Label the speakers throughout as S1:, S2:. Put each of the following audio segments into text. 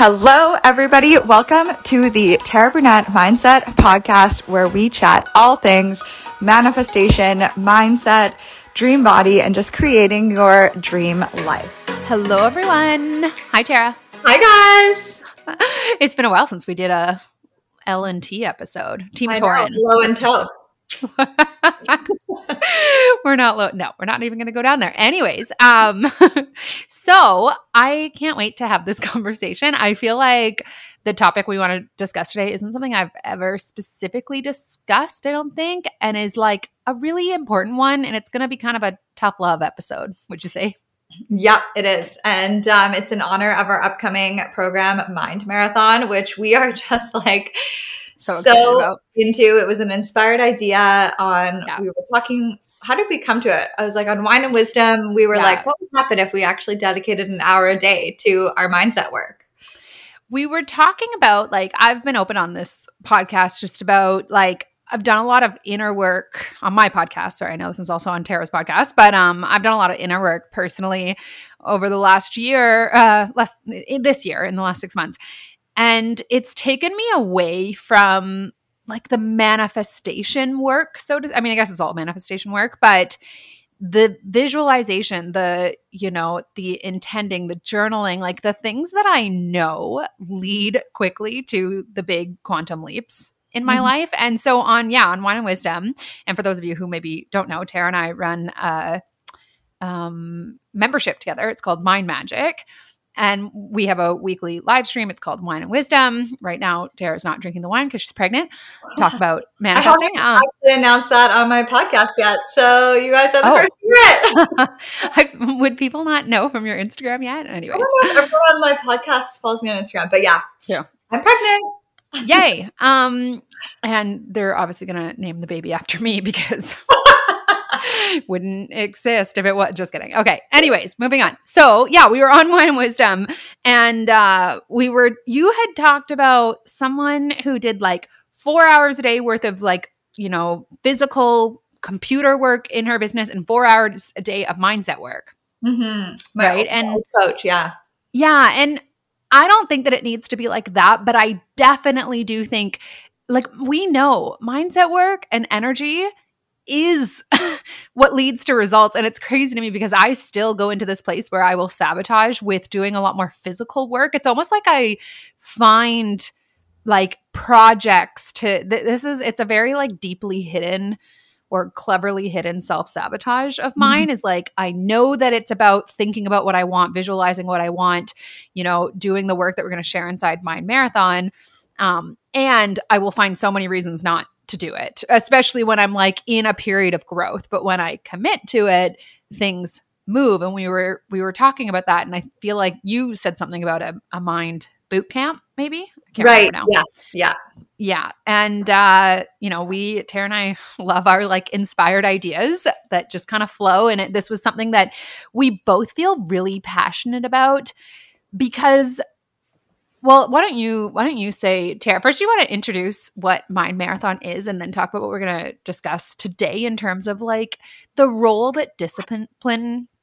S1: Hello, everybody. Welcome to the Tara Brunette Mindset Podcast, where we chat all things manifestation, mindset, dream body, and just creating your dream life.
S2: Hello, everyone. Hi, Tara.
S3: Hi, guys.
S2: It's been a while since we did a L and T episode. Team
S3: I
S2: Torin.
S3: Low and toe.
S2: we're not low. No, we're not even going to go down there. Anyways, um, so I can't wait to have this conversation. I feel like the topic we want to discuss today isn't something I've ever specifically discussed, I don't think, and is like a really important one. And it's going to be kind of a tough love episode, would you say?
S3: Yep, it is. And um, it's in honor of our upcoming program, Mind Marathon, which we are just like
S2: So
S3: so, into. It was an inspired idea on,
S2: Yeah.
S3: we were talking, how did we come to it? I was like, on Wine and Wisdom, we were
S2: Yeah.
S3: like, what would happen if we actually dedicated an hour a day to our mindset work?
S2: we were talking about like I've been open on this podcast just about like I've done a lot of inner work on my podcast. Sorry, I know this is also on Tara's podcast, but um I've done a lot of inner work personally over the last year, uh last this year in the last 6 months. And it's taken me away from like the manifestation work. So to, I mean, I guess it's all manifestation work, but the visualization, the, you know, the intending, the journaling, like the things that I know lead quickly to the big quantum leaps in my
S3: Mhm.
S2: life. And so on, yeah, on Wine and Wisdom. And for those of you who maybe don't know, Tara and I run a um, membership together. It's called Mind Magic. And we have a weekly live stream. It's called Wine and Wisdom. Right now, Tara's not drinking the wine because she's pregnant. Talk about man
S3: I haven't
S2: manifesting.
S3: Actually announced that on my podcast yet. So you guys are the
S2: Oh.
S3: first to hear it.
S2: I, would people not know from your Instagram yet?
S3: I
S2: Anyways,
S3: don't know if everyone on my podcast follows me on Instagram, but yeah,
S2: Yeah.
S3: I'm pregnant.
S2: yay! Um, and they're obviously going to name the baby after me because wouldn't exist if it was. Just kidding. Okay. Anyways, moving on. So yeah, we were on Wine and Wisdom, and uh, we were. You had talked about someone who did like four hours a day worth of like you know physical computer work in her business and four hours a day of mindset work.
S3: Mm-hmm.
S2: Right, and-
S3: coach, yeah.
S2: Yeah. And I don't think that it needs to be like that, but I definitely do think, like, we know mindset work and energy is what leads to results. And it's crazy to me because I still go into this place where I will sabotage with doing a lot more physical work. It's almost like I find like projects to th- this is it's a very like deeply hidden or cleverly hidden self sabotage of mine is like I know that it's about thinking about what I want, visualizing what I want, you know, doing the work that we're going to share inside Mind Marathon. Um, and I will find so many reasons not to do it, especially when I'm like in a period of growth. But when I commit to it, things move. And we were we were talking about that, and I feel like you said something about a, a mind boot camp, maybe. I can't
S3: Right.
S2: remember now.
S3: Yes. Yeah.
S2: Yeah. And uh, you know, we Tara and I love our like inspired ideas that just kind of flow. And it, this was something that we both feel really passionate about because well, why don't you why don't you say, Tara, first you want to introduce what Mind Marathon is and then talk about what we're gonna discuss today in terms of like the role that discipline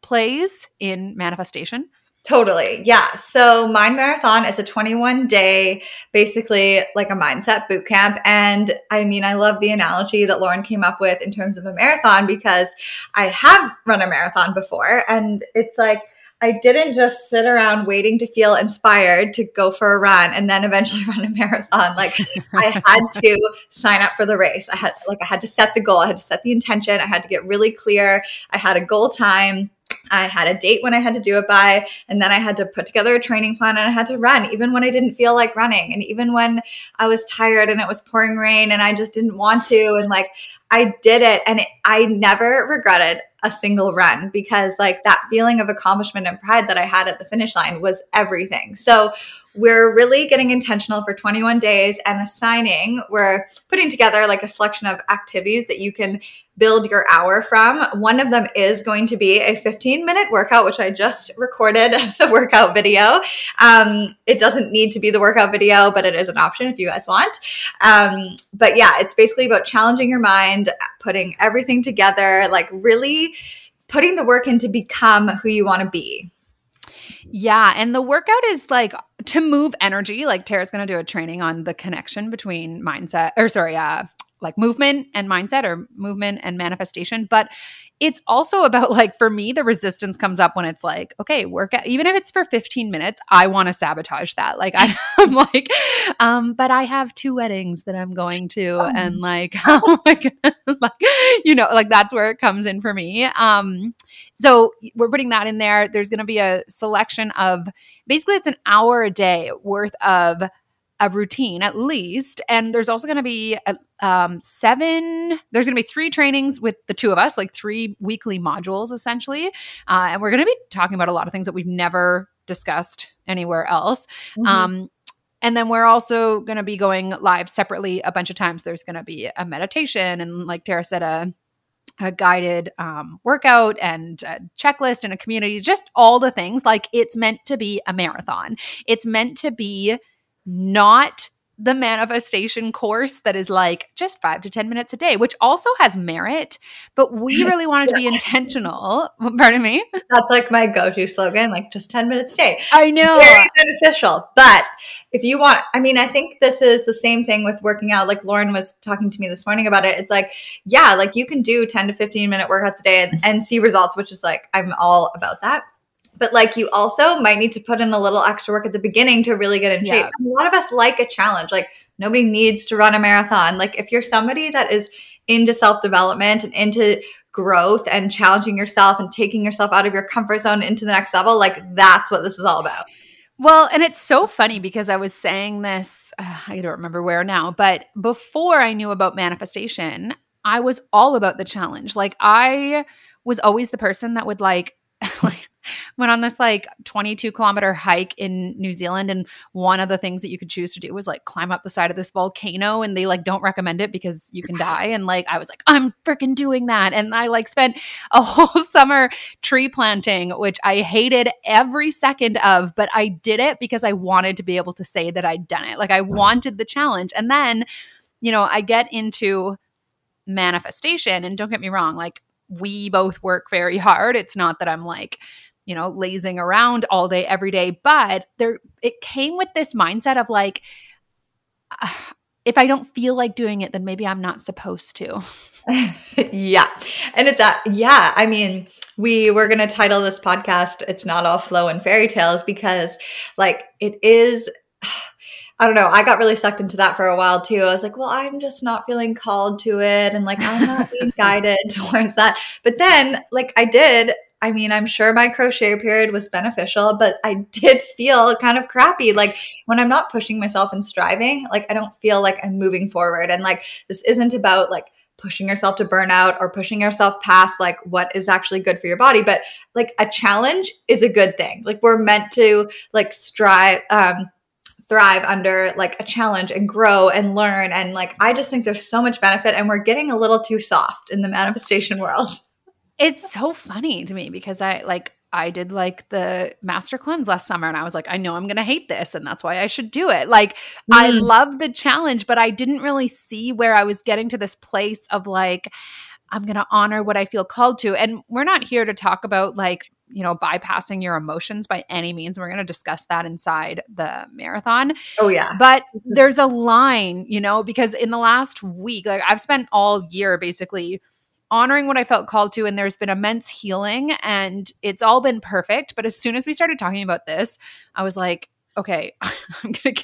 S2: plays in manifestation.
S3: Totally. Yeah. So Mind Marathon is a 21 day, basically like a mindset boot camp. And I mean, I love the analogy that Lauren came up with in terms of a marathon because I have run a marathon before. And it's like, I didn't just sit around waiting to feel inspired to go for a run and then eventually run a marathon. Like I had to sign up for the race. I had like I had to set the goal. I had to set the intention. I had to get really clear. I had a goal time. I had a date when I had to do it by, and then I had to put together a training plan and I had to run, even when I didn't feel like running, and even when I was tired and it was pouring rain and I just didn't want to. And like, I did it, and it, I never regretted a single run because, like, that feeling of accomplishment and pride that I had at the finish line was everything. So, we're really getting intentional for 21 days and assigning, we're putting together like a selection of activities that you can build your hour from. One of them is going to be a 15 minute workout, which I just recorded the workout video. Um, it doesn't need to be the workout video, but it is an option if you guys want. Um, but yeah, it's basically about challenging your mind, putting everything together, like really putting the work in to become who you want to be.
S2: Yeah, and the workout is like to move energy, like Tara's going to do a training on the connection between mindset, or sorry, uh, like movement and mindset, or movement and manifestation. But it's also about like for me the resistance comes up when it's like okay work out, even if it's for 15 minutes i want to sabotage that like I, am like um but i have two weddings that i'm going to oh. and like oh my God, like you know like that's where it comes in for me um so we're putting that in there there's going to be a selection of basically it's an hour a day worth of a routine at least. And there's also going to be a, um, seven, there's going to be three trainings with the two of us, like three weekly modules essentially. Uh, and we're going to be talking about a lot of things that we've never discussed anywhere else. Mm-hmm. Um, and then we're also going to be going live separately a bunch of times. There's going to be a meditation and, like Tara said, a a guided um, workout and a checklist and a community, just all the things. Like it's meant to be a marathon. It's meant to be not the manifestation course that is like just five to 10 minutes a day, which also has merit, but we really wanted to be intentional. Pardon me?
S3: That's like my go to slogan, like just 10 minutes a day.
S2: I know.
S3: Very beneficial. But if you want, I mean, I think this is the same thing with working out. Like Lauren was talking to me this morning about it. It's like, yeah, like you can do 10 to 15 minute workouts a day and, and see results, which is like, I'm all about that but like you also might need to put in a little extra work at the beginning to really get in shape. Yeah. A lot of us like a challenge. Like nobody needs to run a marathon. Like if you're somebody that is into self-development and into growth and challenging yourself and taking yourself out of your comfort zone into the next level, like that's what this is all about.
S2: Well, and it's so funny because I was saying this, uh, I don't remember where now, but before I knew about manifestation, I was all about the challenge. Like I was always the person that would like like went on this like 22 kilometer hike in New Zealand. And one of the things that you could choose to do was like climb up the side of this volcano. And they like don't recommend it because you can die. And like I was like, I'm freaking doing that. And I like spent a whole summer tree planting, which I hated every second of, but I did it because I wanted to be able to say that I'd done it. Like I wanted the challenge. And then, you know, I get into manifestation. And don't get me wrong, like we both work very hard. It's not that I'm like, you know, lazing around all day, every day. But there, it came with this mindset of like, uh, if I don't feel like doing it, then maybe I'm not supposed to.
S3: yeah. And it's, uh, yeah, I mean, we were going to title this podcast, It's Not All Flow and Fairy Tales, because like it is. I don't know. I got really sucked into that for a while too. I was like, well, I'm just not feeling called to it. And like, I'm not being guided towards that. But then, like, I did I mean, I'm sure my crochet period was beneficial, but I did feel kind of crappy. Like when I'm not pushing myself and striving, like I don't feel like I'm moving forward. And like this isn't about like pushing yourself to burnout or pushing yourself past like what is actually good for your body, but like a challenge is a good thing. Like we're meant to like strive um thrive under like a challenge and grow and learn and like I just think there's so much benefit and we're getting a little too soft in the manifestation world.
S2: It's so funny to me because I like I did like the master cleanse last summer and I was like, I know I'm going to hate this and that's why I should do it. Like, mm. I love the challenge, but I didn't really see where I was getting to this place of like, I'm going to honor what I feel called to. And we're not here to talk about like, you know, bypassing your emotions by any means. We're going to discuss that inside the marathon.
S3: Oh, yeah.
S2: But there's a line, you know, because in the last week, like I've spent all year basically honoring what I felt called to, and there's been immense healing, and it's all been perfect. But as soon as we started talking about this, I was like, okay, I'm gonna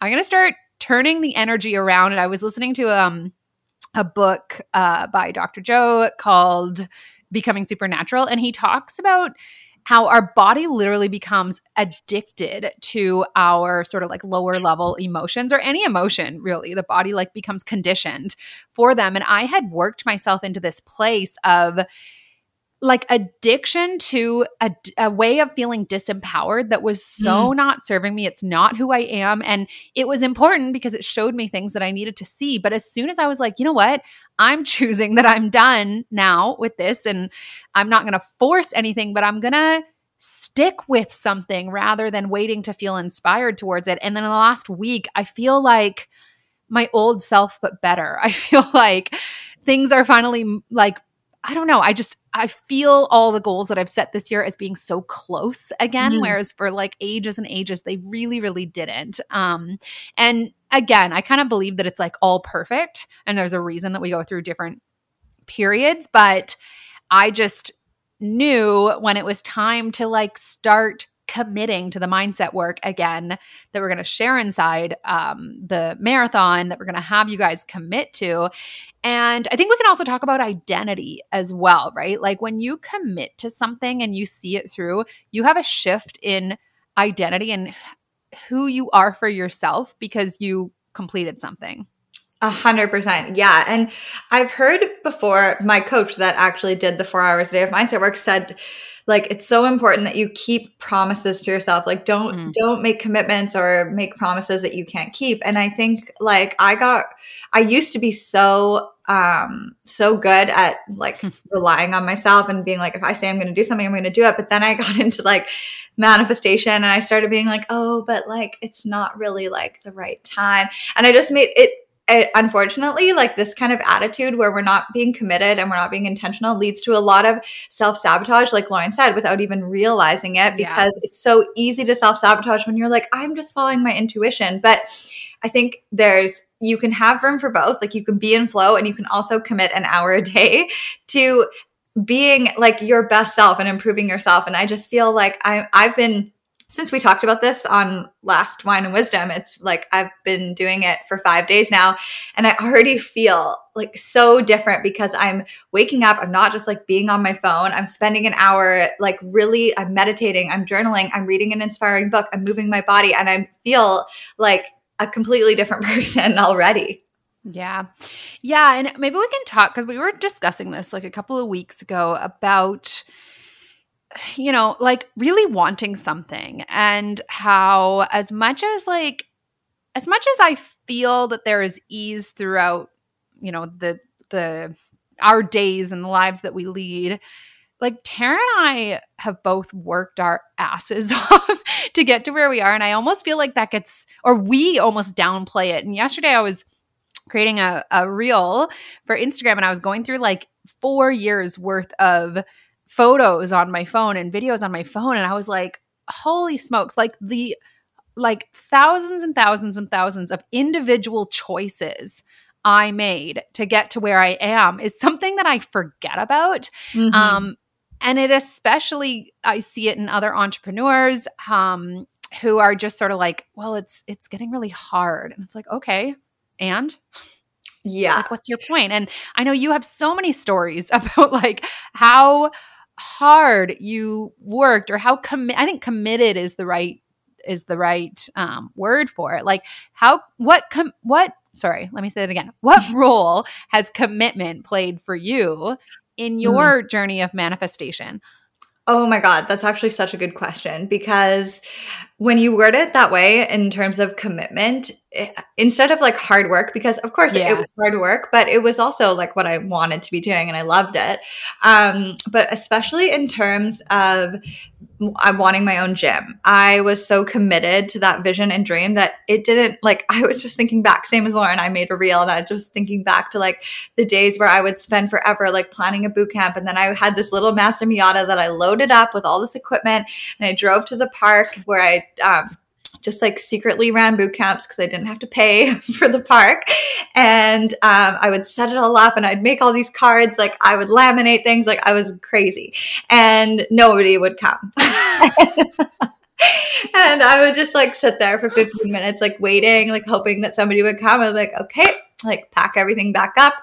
S2: I'm gonna start turning the energy around. And I was listening to um a book uh, by Dr. Joe called Becoming Supernatural, and he talks about how our body literally becomes addicted to our sort of like lower level emotions or any emotion really. The body like becomes conditioned for them. And i had worked myself into this place of like addiction to a, a, way of feeling disempowered that was so mm. not serving me. It's not who I am. And it was important because it showed me things that I needed to see. But as soon as I was like, you know what? I'm choosing that I'm done now with this and I'm not going to force anything, but I'm going to stick with something rather than waiting to feel inspired towards it. And then in the last week, I feel like my old self, but better. I feel like things are finally like I don't know. I just I feel all the goals that I've set this year as being so close again, mm. whereas for like ages and ages they really really didn't. Um, and again, I kind of believe that it's like all perfect, and there's a reason that we go through different periods, but I just knew when it was time to like start committing to the mindset work again that we're going to share inside um, the marathon that we're going to have you guys commit to. And I think we can also talk about identity as well, right? Like when you commit to something and you see it through, you have a shift in identity and who you are for yourself because you completed something.
S3: A hundred percent. Yeah. And I've heard before my coach that actually did the four hours a day of mindset work said, like, it's so important that you keep promises to yourself. Like, don't, mm. don't make commitments or make promises that you can't keep. And I think like I got, I used to be so, um, so good at like relying on myself and being like, if I say I'm going to do something, I'm going to do it. But then I got into like manifestation and I started being like, oh, but like, it's not really like the right time. And I just made it, it, unfortunately, like this kind of attitude where we're not being committed and we're not being intentional leads to a lot of self sabotage, like Lauren said, without even realizing it, because yeah. it's so easy to self sabotage when you're like, I'm just following my intuition. But I think there's, you can have room for both. Like you can be in flow and you can also commit an hour a day to being like your best self and improving yourself. And I just feel like I, I've been, since we talked about this on last wine and wisdom it's like i've been doing it for five days now and i already feel like so different because i'm waking up i'm not just like being on my phone i'm spending an hour like really i'm meditating i'm journaling i'm reading an inspiring book i'm moving my body and i feel like a completely different person already
S2: yeah. Yeah. And maybe we can talk because we were discussing this like a couple of weeks ago about you know, like really wanting something and how as much as like as much as I feel that there is ease throughout, you know, the the our days and the lives that we lead, like Tara and I have both worked our asses off to get to where we are. And I almost feel like that gets, or we almost downplay it. And yesterday I was creating a, a reel for Instagram and I was going through like four years worth of photos on my phone and videos on my phone and I was like, holy smokes, like the like thousands and thousands and thousands of individual choices I made to get to where I am is something that I forget about. Mm-hmm. Um, and it especially I see it in other entrepreneurs um, who are just sort of like, well, it's it's getting really hard, and it's like, okay, and
S3: yeah,
S2: like, what's your point? And I know you have so many stories about like how hard you worked or how commit I think committed is the right is the right um, word for it. Like how what com- what sorry, let me say it again. What role has commitment played for you in mm-hmm. your mm. journey of manifestation?
S3: Oh my God, that's actually such a good question because when you word it that way in terms of commitment, it, eh, instead of like hard work, because of course yeah. it was hard work, but it was also like what I wanted to be doing and I loved it. Um, but especially in terms of I'm wanting my own gym. I was so committed to that vision and dream that it didn't like I was just thinking back, same as Lauren, I made a reel and I was just thinking back to like the days where I would spend forever like planning a boot camp. And then I had this little Mazda Miata that I loaded up with all this equipment and I drove to the park where I um, just like secretly ran boot camps because I didn't have to pay for the park. And um, I would set it all up and I'd make all these cards. Like I would laminate things like I was crazy. And nobody would come. and I would just like sit there for 15 minutes, like waiting, like hoping that somebody would come. I'm like, okay, like pack everything back up,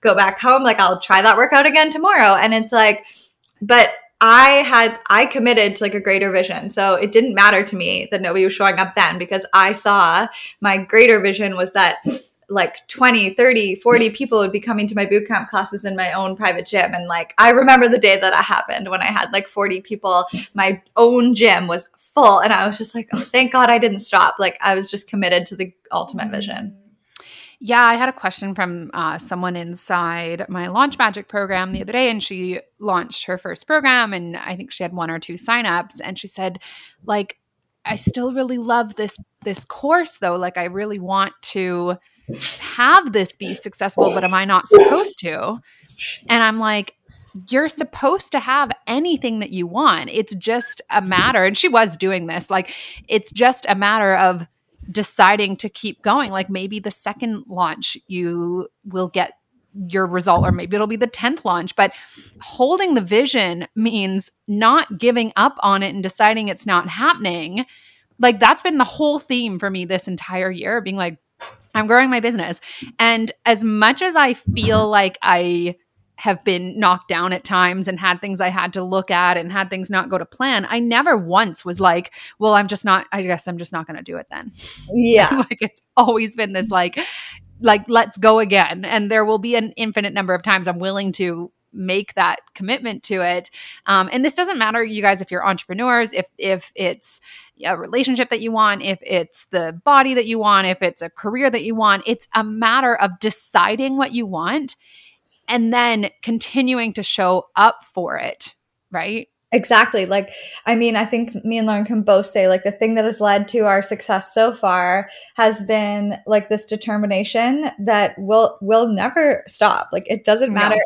S3: go back home. Like I'll try that workout again tomorrow. And it's like, but I had I committed to like a greater vision. So it didn't matter to me that nobody was showing up then because I saw my greater vision was that like 20, 30, 40 people would be coming to my boot camp classes in my own private gym. And like, I remember the day that it happened when I had like 40 people. My own gym was full. And I was just like, oh, thank God I didn't stop. Like, I was just committed to the ultimate mm. vision.
S2: Yeah, I had a question from uh, someone inside my Launch Magic program the other day, and she launched her first program, and I think she had one or two signups, and she said, like, I still really love this this course though. Like, I really want to have this be successful, but am I not supposed to? And I'm like, you're supposed to have anything that you want. It's just a matter, and she was doing this, like, it's just a matter of deciding to keep going. Like, maybe the second launch, you will get your result, or maybe it'll be the 10th launch. But holding the vision means not giving up on it and deciding it's not happening. Like, that's been the whole theme for me this entire year, being like, I'm growing my business. And as much as I feel like I, have been knocked down at times and had things I had to look at and had things not go to plan, I never once was like, well, I'm just not, I guess I'm just not going to do it then.
S3: Yeah.
S2: like it's always been this like, like, let's go again. And there will be an infinite number of times I'm willing to make that commitment to it. Um, and this doesn't matter, you guys, if you're entrepreneurs, if if it's a relationship that you want, if it's the body that you want, if it's a career that you want, it's a matter of deciding what you want and then continuing to show up for it, right?
S3: Exactly. Like, I mean, I think me and Lauren can both say, like, the thing that has led to our success so far has been like this determination that will will never stop. Like, it doesn't matter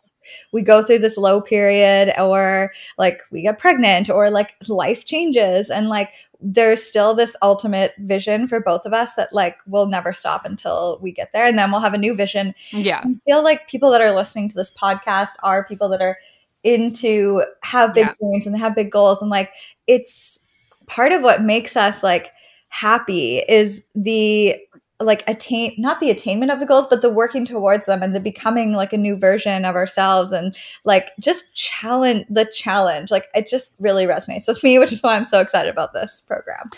S3: we go through this low period or like we get pregnant or like life changes. And like there's still this ultimate vision for both of us that like will never stop until we get there. And then we'll have a new vision.
S2: Yeah.
S3: I feel like people that are listening to this podcast are people that are into have big yeah. dreams and they have big goals. And like it's part of what makes us like happy is the like attain not the attainment of the goals but the working towards them and the becoming like a new version of ourselves and like just challenge the challenge. Like it just really resonates with me which is why i'm so excited about this program.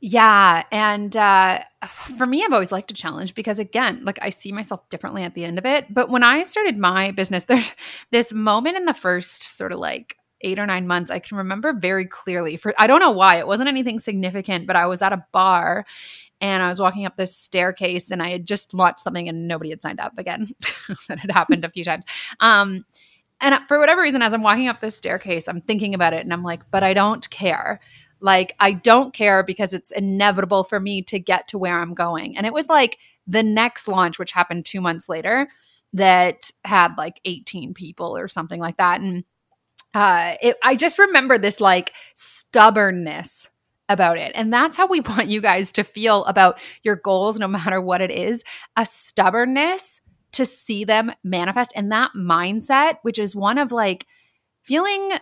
S2: Yeah and uh for me i've always liked a challenge because again like i see myself differently at the end of it. But when i started my business there's this moment in the first sort of like eight or nine months i can remember very clearly for i don't know why it wasn't anything significant but i was at a bar and I was walking up this staircase and I had just launched something and nobody had signed up again. that had happened a few times. Um, and for whatever reason, as I'm walking up this staircase, I'm thinking about it and I'm like, but I don't care. Like, I don't care because it's inevitable for me to get to where I'm going. And it was like the next launch, which happened two months later, that had like 18 people or something like that. And uh, it, I just remember this like stubbornness about it. And that's how we want you guys to feel about your goals, no matter what it is a stubbornness to see them manifest and that mindset, which is one of like feeling.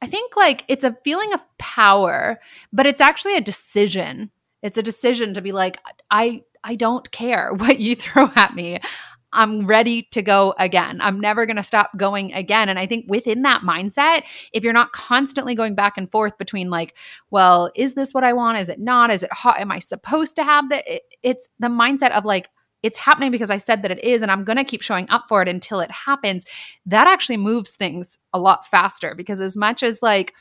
S2: I think like it's a feeling of power, but it's actually a decision. It's a decision to be like, I I don't care what you throw at me. I'm ready to go again. I'm never going to stop going again. And I think within that mindset, if you're not constantly going back and forth between like, well, is this what I want? Is it not? Is it hot? Am I supposed to have that? It's the mindset of like, it's happening because I said that it is, and I'm going to keep showing up for it until it happens. That actually moves things a lot faster because as much as like,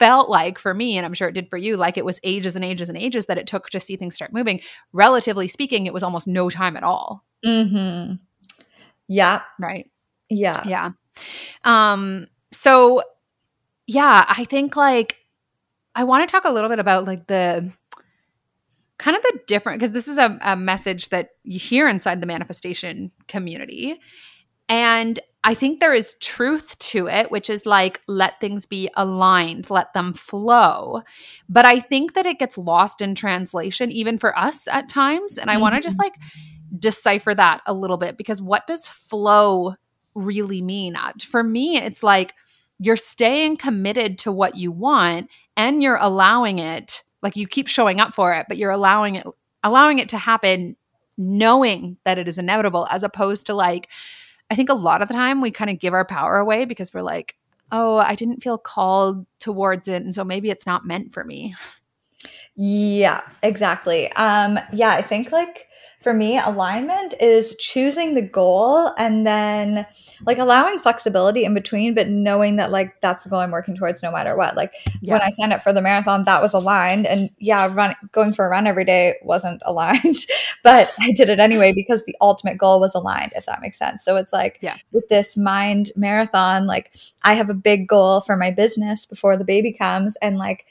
S2: felt like for me, and I'm sure it did for you, like it was ages and ages and ages that it took to see things start moving. Relatively speaking, it was almost no time at all.
S3: Mm-hmm. Yeah.
S2: Right.
S3: Yeah.
S2: Yeah. Um, so yeah, I think like I want to talk a little bit about like the kind of the different because this is a, a message that you hear inside the manifestation community. And I think there is truth to it, which is like, let things be aligned, let them flow. But I think that it gets lost in translation, even for us at times. And I mm-hmm. want to just like decipher that a little bit because what does flow really mean? Uh, for me, it's like you're staying committed to what you want and you're allowing it, like you keep showing up for it, but you're allowing it, allowing it to happen knowing that it is inevitable as opposed to like, I think a lot of the time we kind of give our power away because we're like, oh, I didn't feel called towards it. And so maybe it's not meant for me.
S3: Yeah, exactly. Um, yeah, I think like for me, alignment is choosing the goal and then like allowing flexibility in between, but knowing that like that's the goal I'm working towards no matter what. Like yeah. when I signed up for the marathon, that was aligned. And yeah, run going for a run every day wasn't aligned, but I did it anyway because the ultimate goal was aligned, if that makes sense. So it's like
S2: yeah.
S3: with this mind marathon, like I have a big goal for my business before the baby comes. And like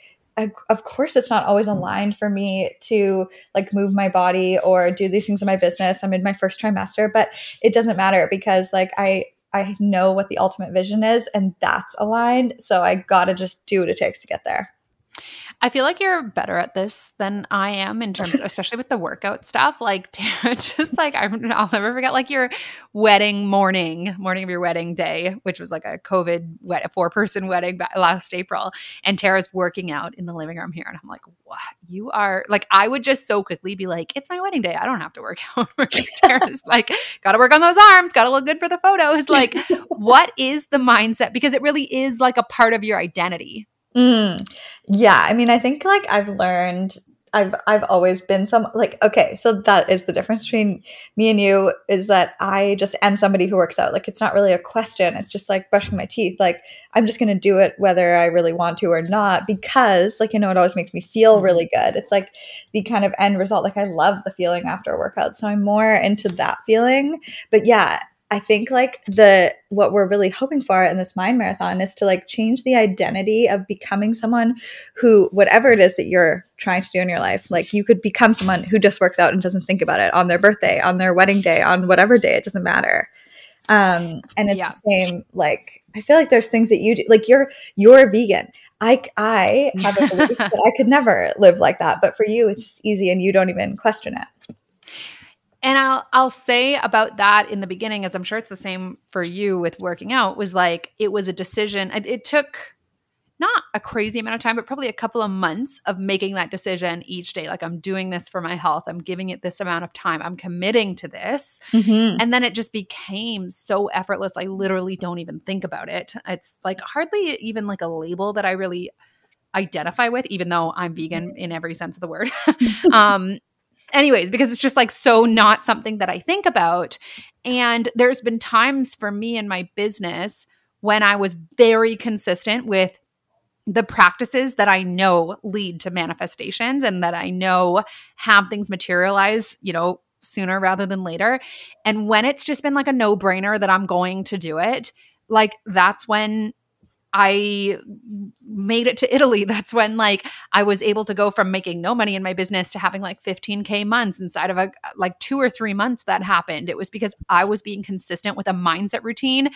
S3: of course it's not always aligned for me to like move my body or do these things in my business i'm in my first trimester but it doesn't matter because like i I know what the ultimate vision is and that's aligned. So I got to just do what it takes to get there.
S2: I feel like you're better at this than I am in terms, of, especially with the workout stuff. Like, Tara, just like i will never forget, like your wedding morning, morning of your wedding day, which was like a COVID wed- a four person wedding last April, and Tara's working out in the living room here, and I'm like, what? You are like, I would just so quickly be like, it's my wedding day, I don't have to work out. Tara's like, got to work on those arms, got to look good for the photos. Like, what is the mindset? Because it really is like a part of your identity
S3: Mm, yeah, I mean, I think like I've learned I've I've always been some like okay, so that is the difference between me and you is that I just am somebody who works out. Like it's not really a question. It's just like brushing my teeth. Like I'm just going to do it whether I really want to or not because like you know it always makes me feel mm-hmm. really good. It's like the kind of end result like I love the feeling after a workout. So I'm more into that feeling. But yeah, I think like the what we're really hoping for in this mind marathon is to like change the identity of becoming someone who whatever it is that you're trying to do in your life, like you could become someone who just works out and doesn't think about it on their birthday, on their wedding day, on whatever day, it doesn't matter. Um, and it's yeah. the same like I feel like there's things that you do like you're you're vegan. I I have a belief that I could never live like that, but for you it's just easy and you don't even question it.
S2: And I'll I'll say about that in the beginning, as I'm sure it's the same for you with working out, was like it was a decision. It, it took not a crazy amount of time, but probably a couple of months of making that decision each day. Like, I'm doing this for my health. I'm giving it this amount of time. I'm committing to this. Mm-hmm. And then it just became so effortless. I literally don't even think about it. It's like hardly even like a label that I really identify with, even though I'm vegan in every sense of the word. um, anyways, because it's just like so not something that I think about. And there's been times for me in my business when I was very consistent with the practices that I know lead to manifestations and that I know have things materialize, you know, sooner rather than later. And when it's just been like a no brainer that I'm going to do it, like that's when I made it to Italy. That's when like I was able to go from making no money in my business to having like 15k months inside of a like 2 or 3 months that happened. It was because I was being consistent with a mindset routine.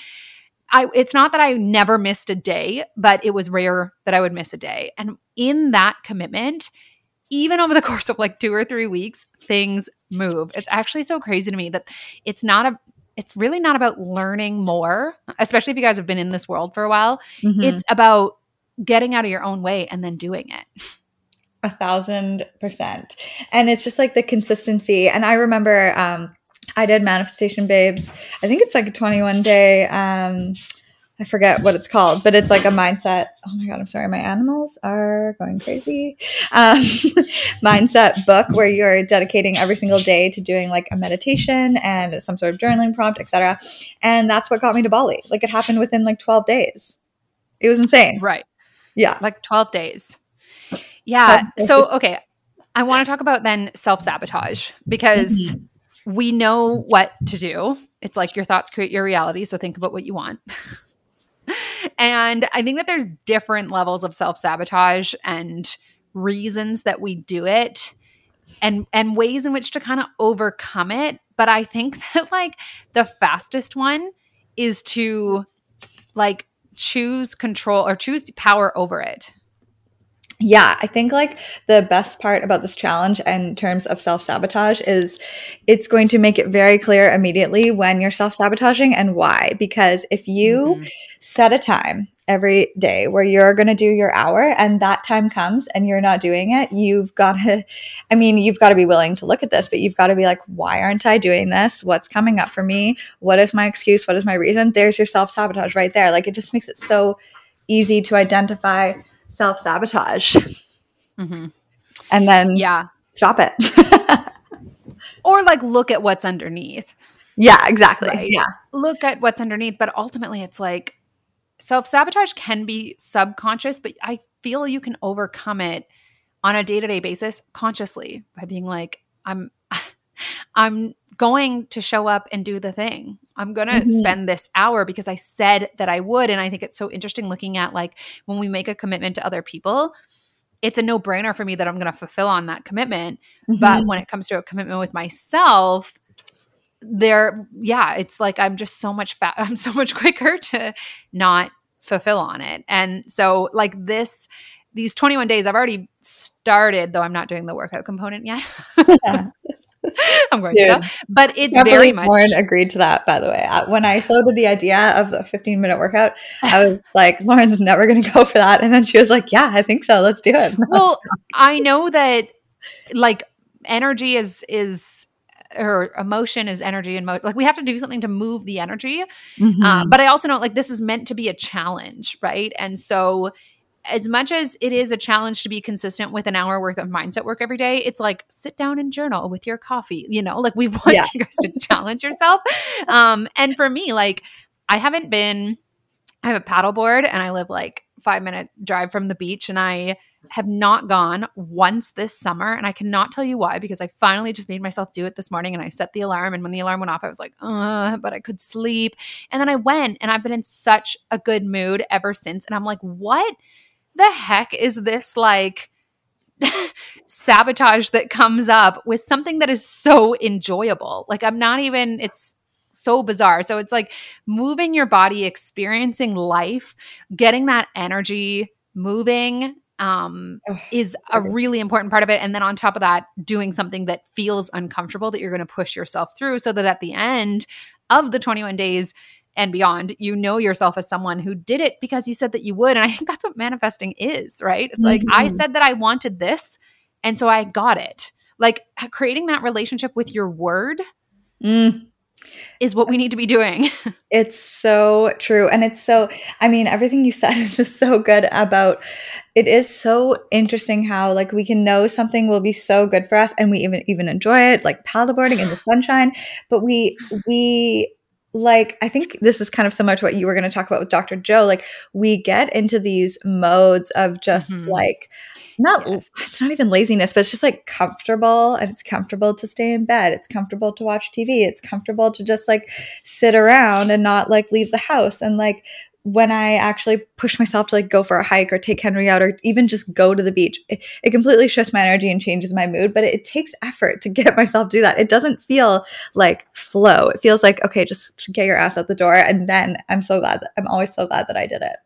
S2: I it's not that I never missed a day, but it was rare that I would miss a day. And in that commitment, even over the course of like 2 or 3 weeks, things move. It's actually so crazy to me that it's not a it's really not about learning more, especially if you guys have been in this world for a while. Mm-hmm. It's about getting out of your own way and then doing it.
S3: A thousand percent. And it's just like the consistency. And I remember um, I did Manifestation Babes. I think it's like a 21 day um, I forget what it's called, but it's like a mindset. Oh my God, I'm sorry. My animals are going crazy. Um, mindset book where you're dedicating every single day to doing like a meditation and some sort of journaling prompt, etc. And that's what got me to Bali. Like it happened within like 12 days. It was insane.
S2: Right.
S3: Yeah.
S2: Like 12 days. Yeah. So, okay. I want to talk about then self sabotage because mm-hmm. we know what to do. It's like your thoughts create your reality. So think about what you want. and I think that there's different levels of self sabotage and reasons that we do it and and ways in which to kind of overcome it. But i think that like the fastest one is to like choose control or choose power over it
S3: yeah, I think like the best part about this challenge in terms of self sabotage is it's going to make it very clear immediately when you're self sabotaging and why. Because if you mm-hmm. set a time every day where you're going to do your hour and that time comes and you're not doing it, you've got to, I mean, you've got to be willing to look at this, but you've got to be like, why aren't I doing this? What's coming up for me? What is my excuse? What is my reason? There's your self sabotage right there. Like it just makes it so easy to identify self sabotage. Mm-hmm. And then
S2: yeah,
S3: stop it.
S2: or like look at what's underneath.
S3: Yeah, exactly. Right?
S2: Yeah. Look at what's underneath, but ultimately it's like self sabotage can be subconscious, but I feel you can overcome it on a day to day basis consciously by being like, I'm, I'm going to show up and do the thing. I'm going to mm-hmm. spend this hour because I said that I would. And I think it's so interesting looking at like when we make a commitment to other people, it's a no brainer for me that I'm going to fulfill on that commitment. Mm-hmm. But when it comes to a commitment with myself, there yeah it's like i'm just so much fat i'm so much quicker to not fulfill on it and so like this these 21 days i've already started though i'm not doing the workout component yet i'm going Dude, to but it's very much
S3: Lauren agreed to that by the way. When i floated the idea of the 15 minute workout i was like lauren's never going to go for that. And then she was like yeah i think so. Let's do it.
S2: Well i know that like energy is is or emotion is energy and mo- like we have to do something to move the energy. Mm-hmm. uh, but i also know like this is meant to be a challenge right? And so as much as it is a challenge to be consistent with an hour worth of mindset work every day it's like sit down and journal with your coffee you know like we want yeah. you guys to challenge yourself um and for me like i haven't been i have a paddleboard and i live like five minute drive from the beach and i have not gone once this summer. And I cannot tell you why, because I finally just made myself do it this morning and I set the alarm. And when the alarm went off, I was like, uh, but I could sleep. And then I went and I've been in such a good mood ever since. And I'm like, what the heck is this like? sabotage that comes up with something that is so enjoyable. Like, I'm not even, it's so bizarre. So, it's like moving your body, experiencing life, getting that energy moving um, is a really important part of it. And then on top of that, doing something that feels uncomfortable that you're going to push yourself through so that at the end of the 21 days and beyond, you know yourself as someone who did it because you said that you would. And I think that's what manifesting is, right? It's mm-hmm. like, I mm-hmm. said that I wanted this. And so I got it. Like creating that relationship with your word. Mm is what we need to be doing.
S3: it's so true. And it's so, I mean, everything you said is just so good about it is so interesting how like we can know something will be so good for us and we even even enjoy it, like paddleboarding in the sunshine. But we we like I think this is kind of similar to what you were going to talk about with Dr. Joe. Like we get into these modes of just mm-hmm. like not yes. it's not even laziness but it's just like comfortable and it's comfortable to stay in bed it's comfortable to watch tv it's comfortable to just like sit around and not like leave the house and like when I actually push myself to like go for a hike or take Henry out or even just go to the beach, it, it completely shifts my energy and changes my mood. But it, takes effort to get myself to do that. It doesn't feel like flow. It feels like, okay, just get your ass out the door. And then I'm so glad that I'm always so glad that I did it.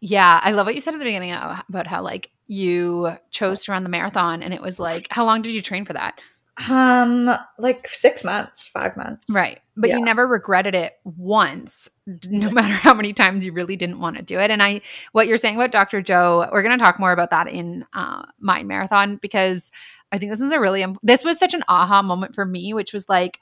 S2: Yeah. I love what you said at the beginning about how like you chose to run the marathon and it was like how long did you train for that
S3: um like six months five months.
S2: Right. But yeah. you never regretted it once no matter how many times you really didn't want to do it. And i what you're saying about dr joe we're going to talk more about that in uh, mind marathon because i think this is a really this was such an aha moment for me which was like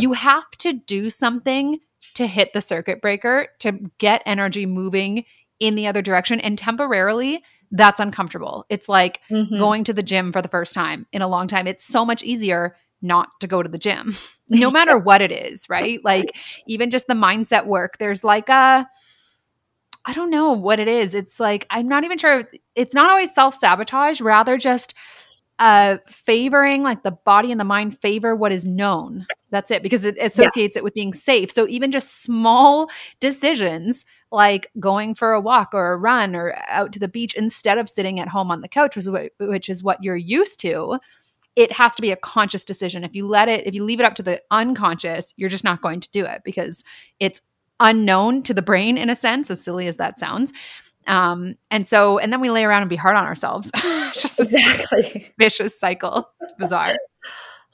S2: you have to do something to hit the circuit breaker to get energy moving in the other direction. And temporarily that's uncomfortable. It's like mm-hmm. going to the gym for the first time in a long time. It's so much easier not to go to the gym, no matter what it is, right? Like even just the mindset work, there's like a, I don't know what it is. It's like, I'm not even sure. It's not always self sabotage, rather just uh favoring like the body and the mind favor what is known that's it because it associates yeah. it with being safe so even just small decisions like going for a walk or a run or out to the beach instead of sitting at home on the couch, which is what you're used to, it has to be a conscious decision. If you let it, if you leave it up to the unconscious, you're just not going to do it because it's unknown to the brain in a sense, as silly as that sounds. Um, and so, and then we lay around and be hard on ourselves. just exactly vicious cycle. It's bizarre.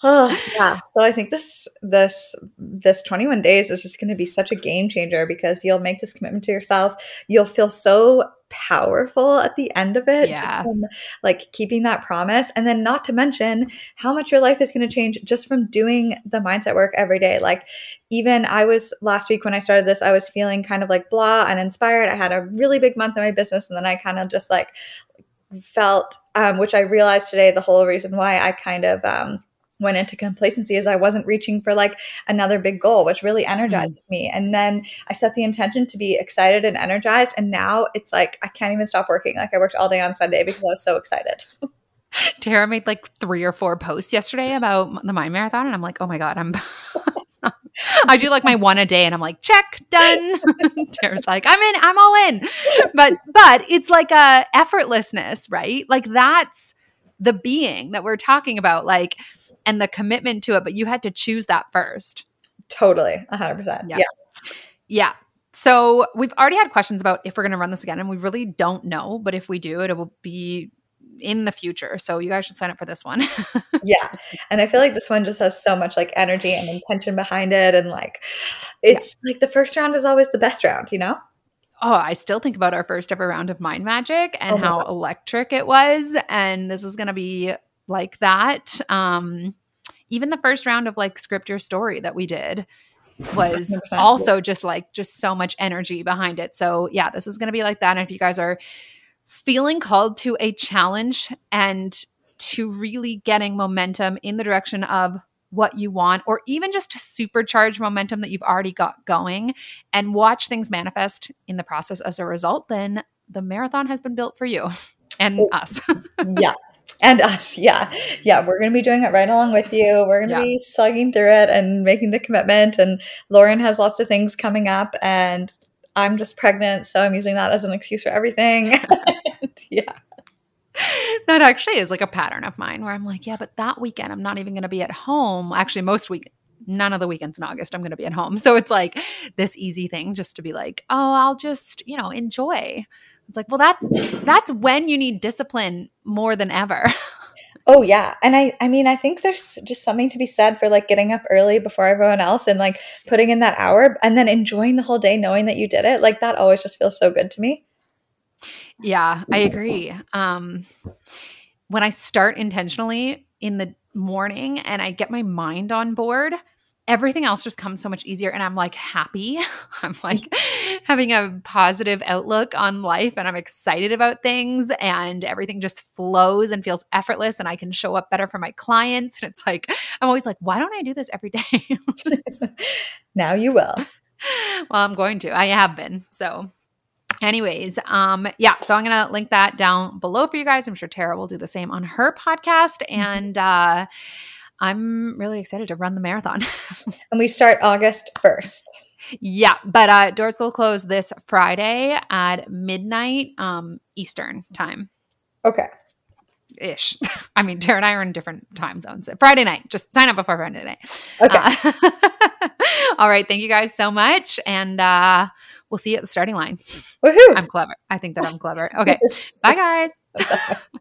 S3: Oh yeah. So I think this this this 21 days is just going to be such a game changer because you'll make this commitment to yourself. You'll feel so powerful at the end of it.
S2: Yeah.
S3: From, like keeping that promise. And then not to mention how much your life is going to change just from doing the mindset work every day. Like even I was last week when I started this, I was feeling kind of like blah and inspired. I had a really big month in my business and then I kind of just like felt um, which I realized today the whole reason why I kind of um went into complacency is I wasn't reaching for like another big goal, which really energizes mm-hmm. me. And then I set the intention to be excited and energized. And now it's like I can't even stop working. Like I worked all day on Sunday because I was so excited.
S2: Tara made like three or four posts yesterday about the Mind Marathon. And I'm like, oh my God, I'm. I do like my one a day and I'm like, check, done. Tara's like, I'm in, I'm all in. But but it's like a effortlessness, right? Like that's the being that we're talking about. Like and the commitment to it, but you had to choose that first.
S3: Totally. 100%.
S2: Yeah.
S3: yeah.
S2: Yeah. So we've already had questions about if we're going to run this again, and we really don't know. But if we do, it will be in the future. So you guys should sign up for this one.
S3: yeah. And I feel like this one just has so much like energy and intention behind it. And like, it's yeah. like the first round is always the best round, you know?
S2: Oh, I still think about our first ever round of Mind Magic and oh how God. electric it was. And this is going to be like that. Um, even the first round of like script your story that we did was also just like just so much energy behind it. So yeah, this is going to be like that. And if you guys are feeling called to a challenge and to really getting momentum in the direction of what you want, or even just to supercharge momentum that you've already got going and watch things manifest in the process as a result, then the marathon has been built for you and us.
S3: yeah, and us yeah. Yeah we're going to be doing it right along with you. We're going to yeah. be slugging through it and making the commitment. And lauren has lots of things coming up and i'm just pregnant so i'm using that as an excuse for everything. Yeah.
S2: That actually is like a pattern of mine where i'm like yeah but that weekend i'm not even going to be at home. Actually most week none of the weekends in august i'm going to be at home. So it's like this easy thing just to be like oh i'll just you know enjoy it's like, well, that's that's when you need discipline more than ever.
S3: Oh yeah. And I I mean I think there's just something to be said for like getting up early before everyone else and like putting in that hour and then enjoying the whole day knowing that you did it. Like that always just feels so good to me.
S2: Yeah, I agree. Um when I start intentionally in the morning and I get my mind on board, everything else just comes so much easier and i'm like happy. I'm like having a positive outlook on life and i'm excited about things and everything just flows and feels effortless and i can show up better for my clients and it's like i'm always like why don't i do this every day?
S3: Now you will.
S2: Well i'm going to. I have been. So anyways um yeah so i'm gonna link that down below for you guys. I'm sure tara will do the same on her podcast mm-hmm. and uh I'm really excited to run the marathon.
S3: and we start August 1st.
S2: Yeah, but uh, doors will close this Friday at midnight um, Eastern time.
S3: Okay.
S2: Ish. I mean, Tara and I are in different time zones. Friday night. Just sign up before Friday night.
S3: Okay. Uh,
S2: all right. Thank you guys so much. And uh, we'll see you at the starting line.
S3: Woohoo.
S2: I'm clever. I think that I'm clever. Okay. Bye, guys.